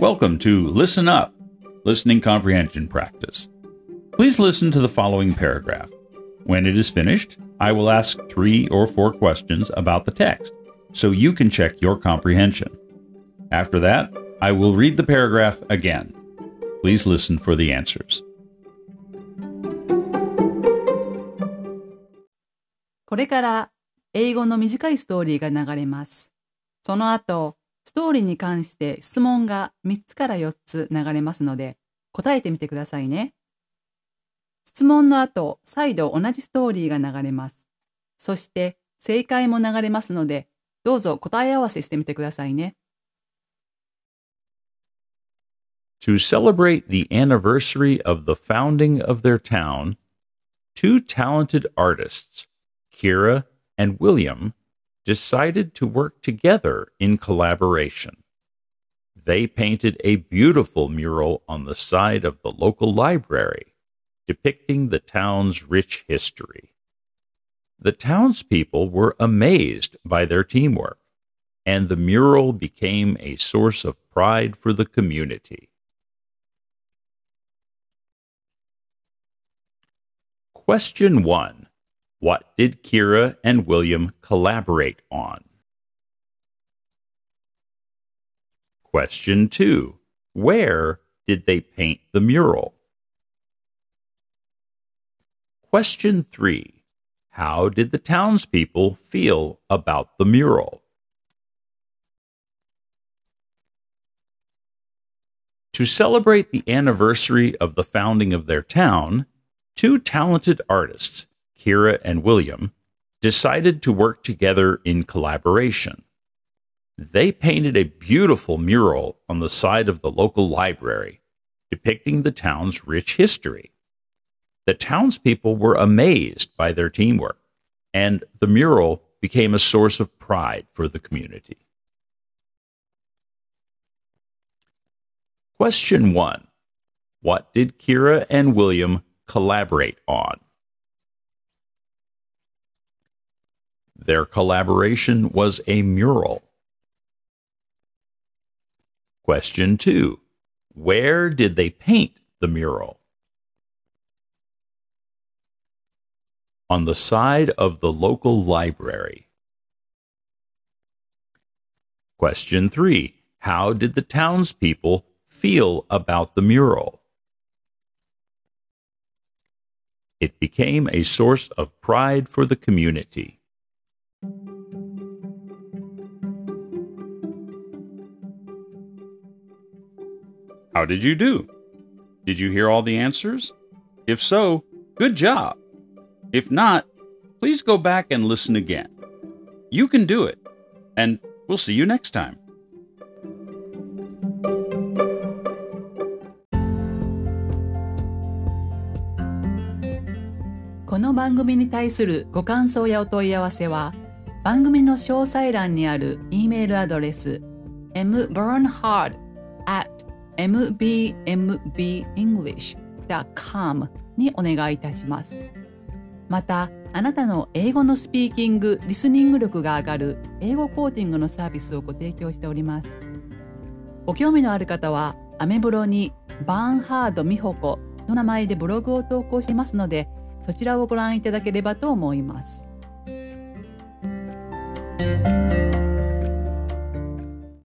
Welcome to Listen Up, Listening Comprehension Practice. Please listen to the following paragraph. When it is finished, I will ask three or four questions about the text so you can check your comprehension. After that, I will read the paragraph again. Please listen for the answers. これから英語の短いストーリーが流れます。その後、 ストーリーに関して質問が3つから4つ流れますので、答えてみてくださいね。質問の後、再度同じストーリーが流れます。そして、正解も流れますので、どうぞ答え合わせしてみてくださいね。To celebrate the anniversary of the founding of their town, two talented artists, Kira and William, decided to work together in collaboration. They painted a beautiful mural on the side of the local library, depicting the town's rich history. The townspeople were amazed by their teamwork, and the mural became a source of pride for the community. Question 1. What did Kira and William collaborate on? Question 2. Where did they paint the mural? Question 3. How did the townspeople feel about the mural? To celebrate the anniversary of the founding of their town, two talented artists, Kira and William, decided to work together in collaboration. They painted a beautiful mural on the side of the local library, depicting the town's rich history. The townspeople were amazed by their teamwork, and the mural became a source of pride for the community. Question 1. What did Kira and William collaborate on? Their collaboration was a mural. Question 2. Where did they paint the mural? On the side of the local library. Question 3. How did the townspeople feel about the mural? It became a source of pride for the community. How did you do? Did you hear all the answers? If so, good job. If not, please go back and listen again. You can do it, and we'll see you next time. この番組に対するご感想やお問い合わせは番組の詳細欄にある E メールアドレス mburnhard at mbmbenglish.com にお願いいたします。また、あなたの英語のスピーキング、リスニング力が上がる英語コーチングのサービスをご提供しております。ご興味のある方は、アメブロにバーンハード美穂子の名前でブログを投稿していますので、そちらをご覧いただければと思います。